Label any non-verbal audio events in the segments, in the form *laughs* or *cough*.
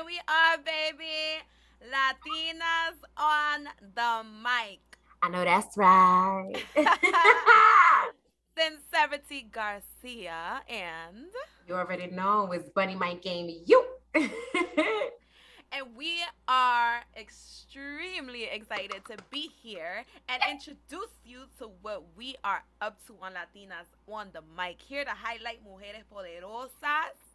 Here we are, baby. Latinas on the mic. I know that's right. *laughs* Sincerity Garcia and you already know it's Bunny Mike Game You. *laughs* and we are extremely excited to be here and introduce you to what we are up to on Latinas on the mic. Here to highlight Mujeres Poderosas.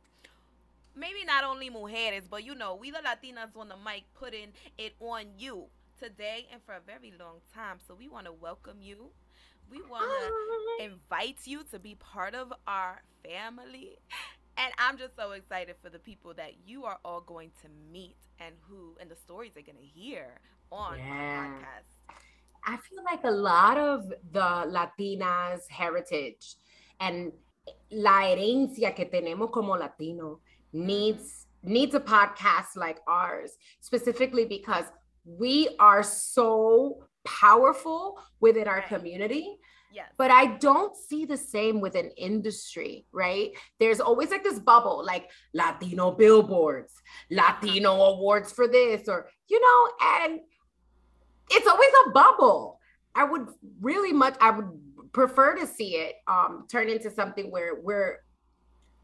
Maybe not only mujeres, but you know, we the Latinas on the mic putting it on you today and for a very long time. So we want to welcome you. We want to invite you to be part of our family. And I'm just so excited for the people that you are all going to meet and who and the stories they're going to hear on yeah. our podcast. I feel like a lot of the Latinas heritage and la herencia que tenemos como Latino needs needs a podcast like ours specifically because we are so powerful within our right. community Yes. But I don't see the same with an industry, right? There's always like this bubble, like Latino billboards, Latino *laughs* awards for this, or, you know, and it's always a bubble. I would really much, I would prefer to see it um, turn into something where we're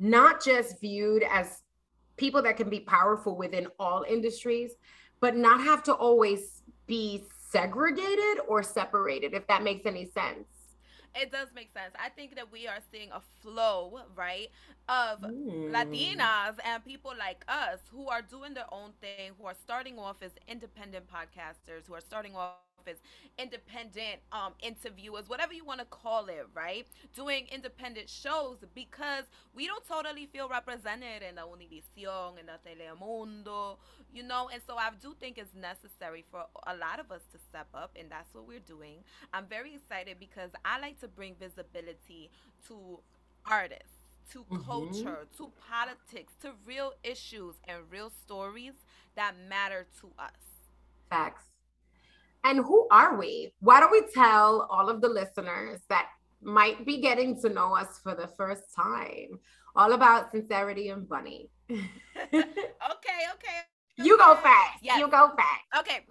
not just viewed as people that can be powerful within all industries, but not have to always be segregated or separated, if that makes any sense it does make sense. I think that we are seeing a flow, right, of mm. Latinas and people like us who are doing their own thing, who are starting off as independent podcasters, who are starting off as independent um, interviewers, whatever you want to call it, right? Doing independent shows because we don't totally feel represented in the Univision and the Telemundo, you know. And so I do think it's necessary for a lot of us to step up, and that's what we're doing. I'm very excited because I like to bring visibility to artists to mm-hmm. culture, to politics, to real issues and real stories that matter to us. Facts. And who are we? Why don't we tell all of the listeners that might be getting to know us for the first time all about sincerity and bunny? *laughs* okay, okay. You go fast. Yes. You go fast. Okay.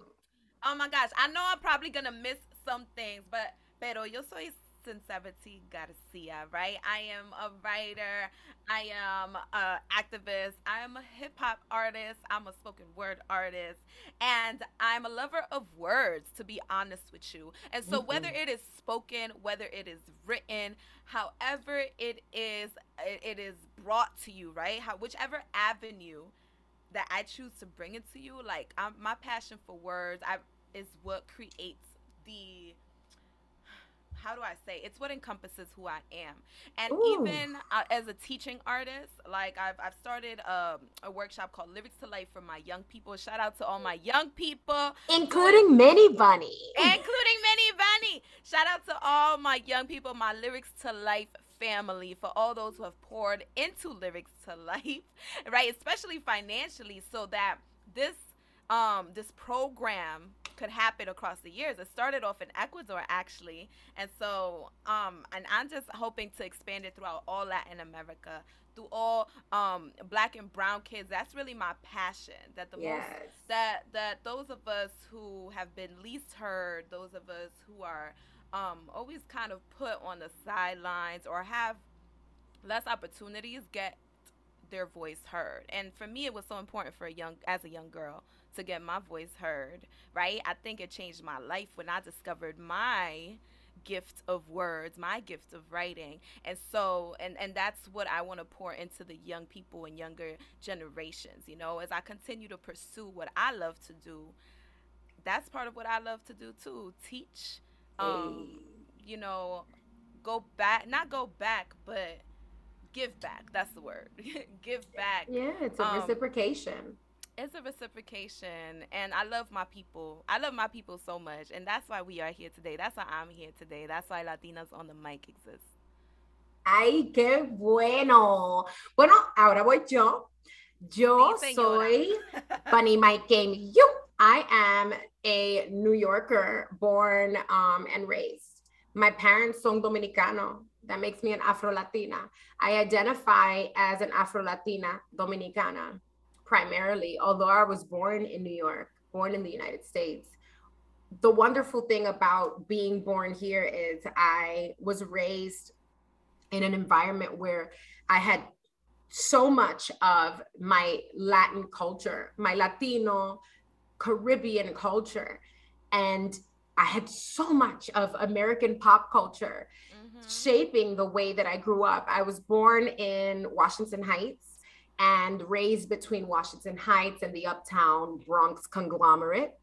Oh my gosh. I know I'm probably gonna miss some things, but pero yo soy Sincerity Garcia, right? I am a writer. I am an activist. I am a hip hop artist. I'm a spoken word artist. And I'm a lover of words, to be honest with you. And so, mm-hmm. whether it is spoken, whether it is written, however it is, it is brought to you, right? How, whichever avenue that I choose to bring it to you, like I'm, my passion for words I, is what creates the how do I say? It's what encompasses who I am. And Ooh. even uh, as a teaching artist, like I've, I've started um, a workshop called Lyrics to Life for my young people. Shout out to all my young people, including Mini Bunny, including Mini Bunny. Shout out to all my young people, my Lyrics to Life family, for all those who have poured into Lyrics to Life, *laughs* right? Especially financially, so that this um, this program could happen across the years. It started off in Ecuador actually, and so um, and I'm just hoping to expand it throughout all Latin America, through all um, Black and Brown kids. That's really my passion. That the yes. most that that those of us who have been least heard, those of us who are um, always kind of put on the sidelines or have less opportunities, get their voice heard. And for me, it was so important for a young as a young girl to get my voice heard, right? I think it changed my life when I discovered my gift of words, my gift of writing. And so and and that's what I want to pour into the young people and younger generations, you know, as I continue to pursue what I love to do. That's part of what I love to do too, teach um you know, go back, not go back, but give back. That's the word. *laughs* give back. Yeah, it's a um, reciprocation it's a reciprocation and i love my people. I love my people so much and that's why we are here today. That's why i'm here today. That's why latinas on the mic exists ay qué bueno. Bueno ahora voy yo. Yo sí, soy bunny mike game you i am a new yorker born um, and raised. My parents son dominicano. That makes me an afro latina i identify as an afro latina dominicana primarily, although I was born in New York, born in the United States. The wonderful thing about being born here is I was raised in an environment where I had so much of my Latin culture, my Latino, Caribbean culture. And I had so much of American pop culture mm-hmm. shaping the way that I grew up. I was born in Washington Heights and raised between Washington Heights and the uptown Bronx conglomerate.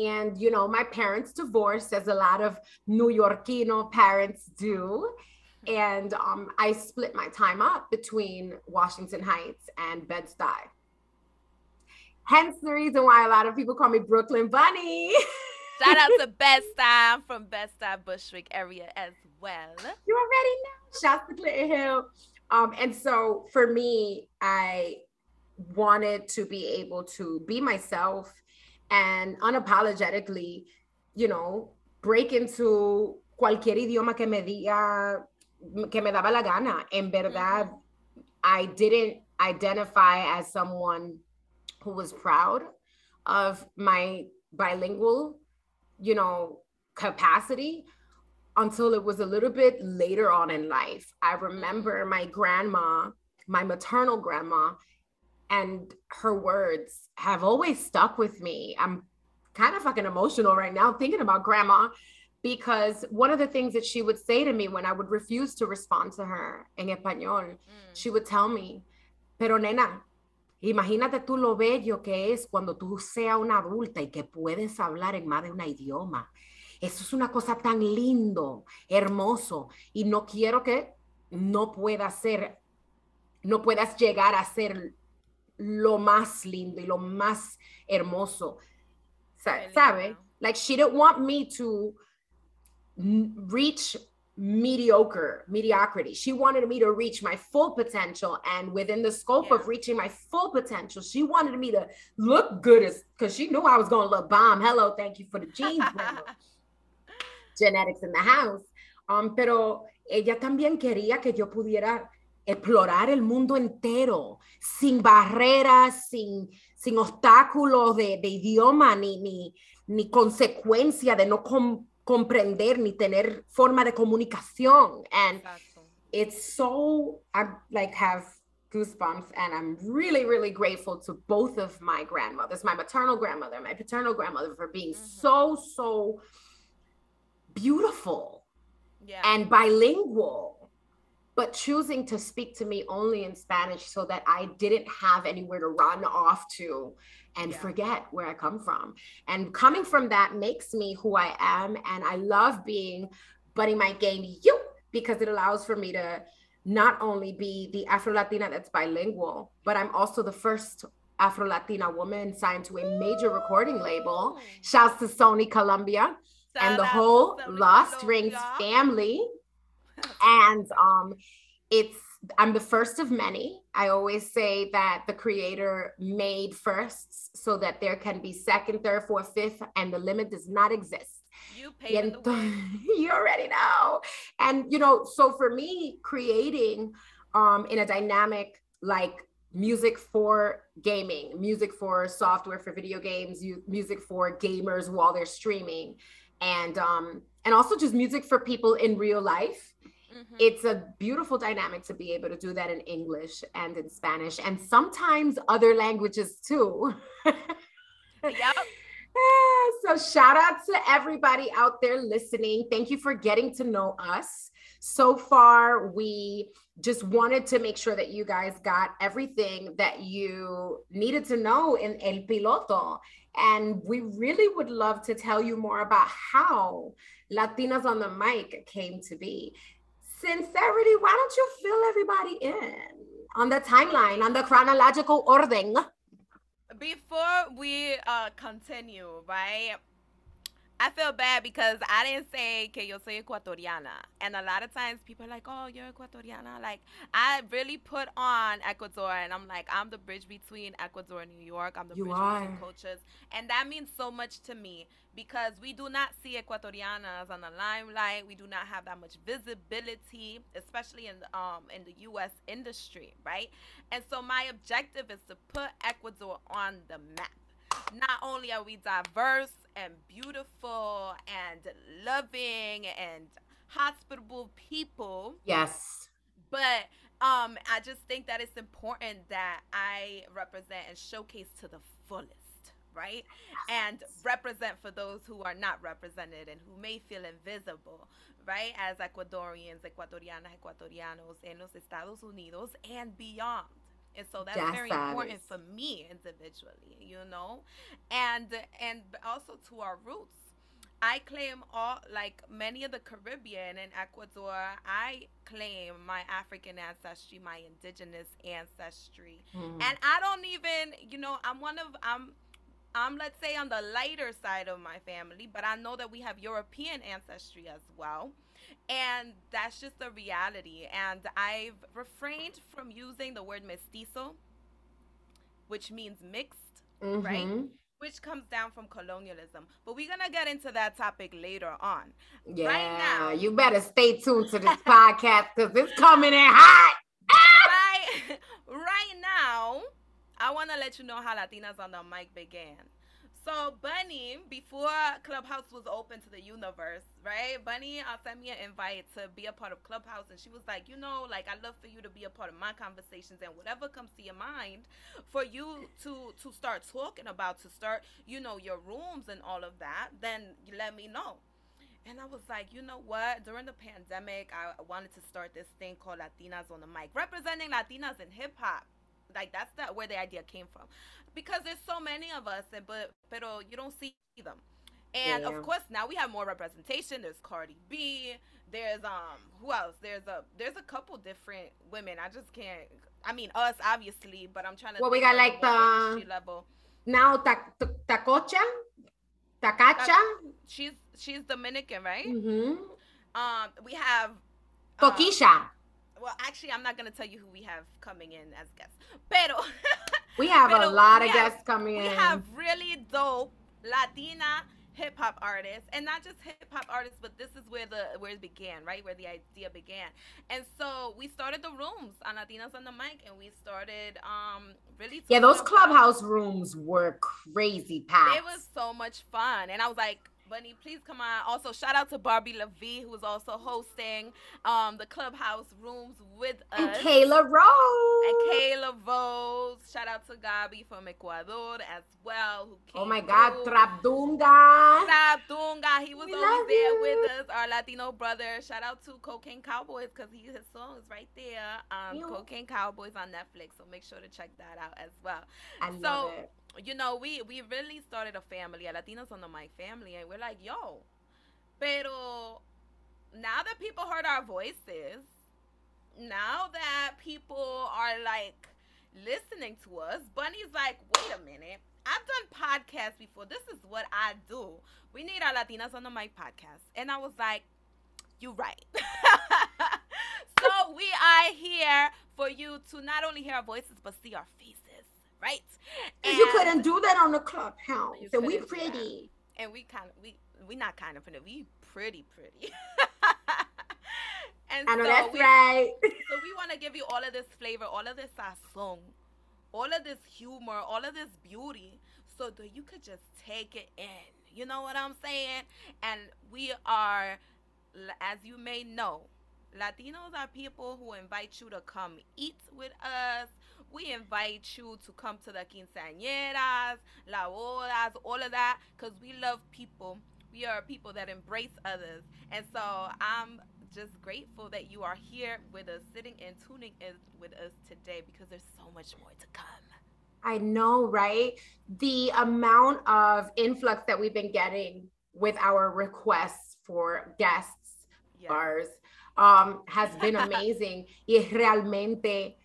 And, you know, my parents divorced, as a lot of New Yorkino parents do. And um, I split my time up between Washington Heights and Bed-Stuy. Hence the reason why a lot of people call me Brooklyn Bunny. *laughs* Shout out to Bed-Stuy from Bed-Stuy Bushwick area as well. You already know. Shout to Clinton Hill. Um, and so for me, I wanted to be able to be myself and unapologetically, you know, break into cualquier idioma que me diga, que me daba la gana. En verdad, I didn't identify as someone who was proud of my bilingual, you know, capacity until it was a little bit later on in life. I remember my grandma, my maternal grandma, and her words have always stuck with me. I'm kind of fucking emotional right now thinking about grandma because one of the things that she would say to me when I would refuse to respond to her in español, mm. she would tell me, pero nena, imagínate tú lo bello que es cuando tú seas una adulta y que puedes hablar en más de un idioma. Eso es una cosa tan lindo, hermoso, y no quiero que no pueda ser, no puedas llegar a ser lo más lindo y lo más hermoso. ¿Sabe? Like she didn't want me to reach mediocre mediocrity she wanted me to reach my full potential and within the scope yeah. of reaching my full potential she wanted me to look good as because she knew i was going to look bomb hello thank you for the jeans *laughs* genetics in the house um, pero ella también quería que yo pudiera explorar el mundo entero sin barreras sin sin obstáculos de, de idioma ni, ni ni consecuencia de no com comprender ni tener forma de comunicación. And Exacto. it's so, I like have goosebumps and I'm really, really grateful to both of my grandmothers, my maternal grandmother, my paternal grandmother for being so, so beautiful yeah. and bilingual, but choosing to speak to me only in Spanish so that I didn't have anywhere to run off to and yeah. forget where I come from. And coming from that makes me who I am. And I love being Bunny Mike Game you because it allows for me to not only be the Afro Latina that's bilingual, but I'm also the first Afro Latina woman signed to a major recording label. Shouts to Sony Columbia and the whole Lost Rings family. *laughs* and um, it's I'm the first of many. I always say that the creator made firsts so that there can be second, third, fourth, fifth, and the limit does not exist. You pay the way. *laughs* you already know. And you know, so for me, creating um in a dynamic like music for gaming, music for software for video games, music for gamers while they're streaming, and um and also just music for people in real life Mm-hmm. It's a beautiful dynamic to be able to do that in English and in Spanish and sometimes other languages too. *laughs* yep. *laughs* So, shout out to everybody out there listening. Thank you for getting to know us. So far, we just wanted to make sure that you guys got everything that you needed to know in El Piloto. And we really would love to tell you more about how Latinas on the Mic came to be sincerity, why don't you fill everybody in on the timeline, on the chronological ordering? Before we uh, continue, right? I feel bad because I didn't say que yo soy ecuatoriana. And a lot of times people are like, oh, you're ecuatoriana. Like, I really put on Ecuador and I'm like, I'm the bridge between Ecuador and New York. I'm the You bridge are. between cultures. And that means so much to me because we do not see Ecuatorianas on the limelight. We do not have that much visibility, especially in the, um in the US industry, right? And so my objective is to put Ecuador on the map not only are we diverse and beautiful and loving and hospitable people, Yes. but um, I just think that it's important that I represent and showcase to the fullest, right? Yes. And represent for those who are not represented and who may feel invisible, right? As Ecuadorians, Ecuatorianas, Ecuatorianos in los Estados Unidos and beyond. And so that's Ya very important sabes. for me individually, you know? And and also to our roots. I claim all like many of the Caribbean and Ecuador, I claim my African ancestry, my indigenous ancestry. Mm. And I don't even, you know, I'm one of I'm I'm let's say on the lighter side of my family, but I know that we have European ancestry as well. And that's just the reality. And I've refrained from using the word mestizo, which means mixed right? Mhm. which comes down from colonialism. But we're gonna get into that topic later on. Yeah. now. You better stay tuned to this podcast because it's coming in hot. *laughs* right, *laughs* right now, I wanna let you know how Latinas on the mic began. So Bunny, before Clubhouse was open to the universe, right? Bunny uh, sent me an invite to be a part of Clubhouse, and she was like, you know, like I'd love for you to be a part of my conversations and whatever comes to your mind, for you to to start talking about, to start, you know, your rooms and all of that. Then you let me know. And I was like, you know what? During the pandemic, I wanted to start this thing called Latinas on the Mic, representing Latinas in hip hop. Like that's the where the idea came from, because there's so many of us, and but pero you don't see them. And Yeah. of course, now we have more representation. There's Cardi B. There's um who else? There's a there's a couple different women. I just can't. I mean us obviously, but I'm trying to. Well, we got, like, the- level. Now, ta- ta- Tacocha, Tacacha. She's she's Dominican, right? hmm Um, we have. uh, Toquisha. Well, actually, I'm not gonna tell you who we have coming in as guests. Pero *laughs* We have a lot of have- guests coming we in. We have really dope Latina hip hop artists, and not just hip hop artists, but this is where the where it began, right? Where the idea began. And so we started the rooms on Latinas on the mic, and we started um really. yeah, those clubhouse rooms were crazy packed. It was so much fun, and I was like. Bunny, please come on. Also, shout out to Barbie LaVie, who is also hosting um, the clubhouse rooms with us. and Kayla Rose. And Kayla Vose. Shout out to Gabi from Ecuador as well. Who came oh my God, through. Trapdunga. Trap Dunga. He was We always there you. with us, our Latino brother. Shout out to Cocaine Cowboys because he his song is right there. Um, Cocaine Cowboys on Netflix, so make sure to check that out as well. I So- love it. You know, we we really started a family, a Latinos on the mic family, and we're like, yo, pero now that people heard our voices, now that people are like listening to us, Bunny's like, wait a minute. I've done podcasts before. This is what I do. We need our Latinas on the mic podcast. And I was like, you right. *laughs* so we are here for you to not only hear our voices, but see our faces, right? 'Cause you couldn't do that on the clubhouse. And we pretty. and we kind of we we not kind of pretty we pretty pretty *laughs* and I know so that's we, right. so we want to give you all of this flavor all of this sazon all of this humor all of this beauty so that you could just take it in you know what i'm saying and we are as you may know latinos are people who invite you to come eat with us we invite you to come to the quinceañeras, la bodas, all of that, because we love people. We are people that embrace others. And so I'm just grateful that you are here with us, sitting and tuning in with us today, because there's so much more to come. I know, right? The amount of influx that we've been getting with our requests for guests, Yes. bars, um, has been *laughs* amazing. y realmente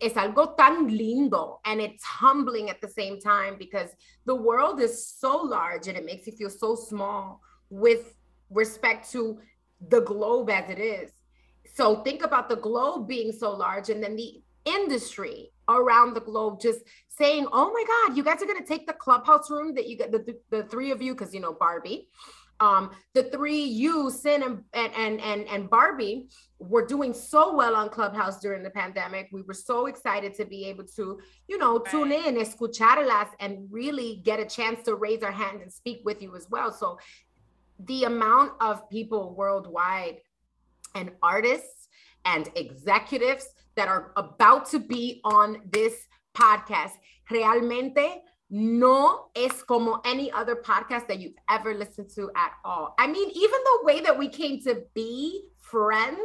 es algo tan lindo and it's humbling at the same time because the world is so large and it makes you feel so small with respect to the globe as it is. So think about the globe being so large and then the industry around the globe just saying, "Oh my God, you guys are going to take the clubhouse room that you get the, the, the three of you because you know Barbie." Um, the three you, Sin and, and and and Barbie, were doing so well on Clubhouse during the pandemic. We were so excited to be able to, you know, right. tune in, escucharlas, and really get a chance to raise our hand and speak with you as well. So, the amount of people worldwide and artists and executives that are about to be on this podcast realmente no es como any other podcast that you've ever listened to at all. I mean, even the way that we came to be friends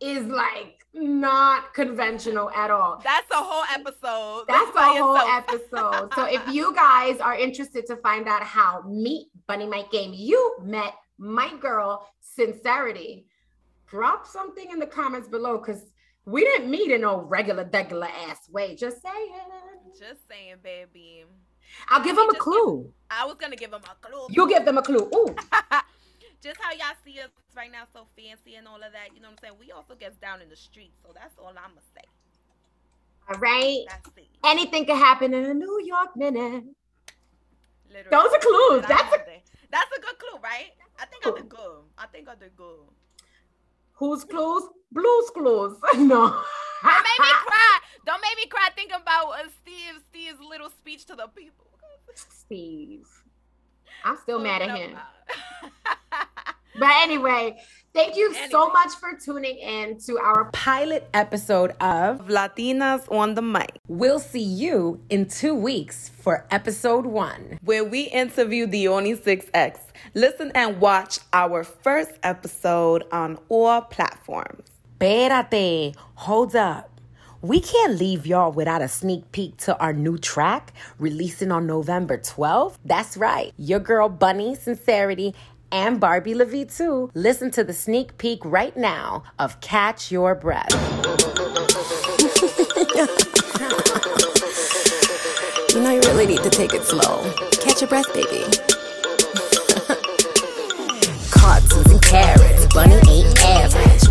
is like not conventional at all. That's a whole episode. That's a whole *laughs* episode. so if you guys are interested to find out how Meet Bunny Mike Game you met my girl Sincerity, drop something in the comments below because we didn't meet in no regular, regular ass way. Just saying. Just saying, baby. I'll give them a clue. Give, I was gonna give them a clue. You give them a clue. Ooh. *laughs* just how y'all see us right now, so fancy and all of that. You know what I'm saying? We also gets down in the streets, so that's all I'm gonna say. All right. Anything can happen in a New York minute. Literally. Those are clues. That's a that's a good clue, right? I think I did good. I think I did good. Who's clues? Blue's Clues. *laughs* no. Don't make me cry. Don't make me cry thinking about uh, Steve Steve's little speech to the people. Steve. I'm still mad at him. *laughs* but anyway, thank you anyway. so much for tuning in to our pilot episode of Latinas on the Mic. We'll see you in two weeks for episode one, where we interview Diony 6X. Listen and watch our first episode on all platforms. Espérate, hold up. We can't leave y'all without a sneak peek to our new track releasing on November 12th. That's right, your girl Bunny Sincerity and Barbie LaVie too. Listen to the sneak peek right now of Catch Your Breath. you know you really need to take it slow. Catch your breath, baby. Cartoons and carrots, Bunny ain't average.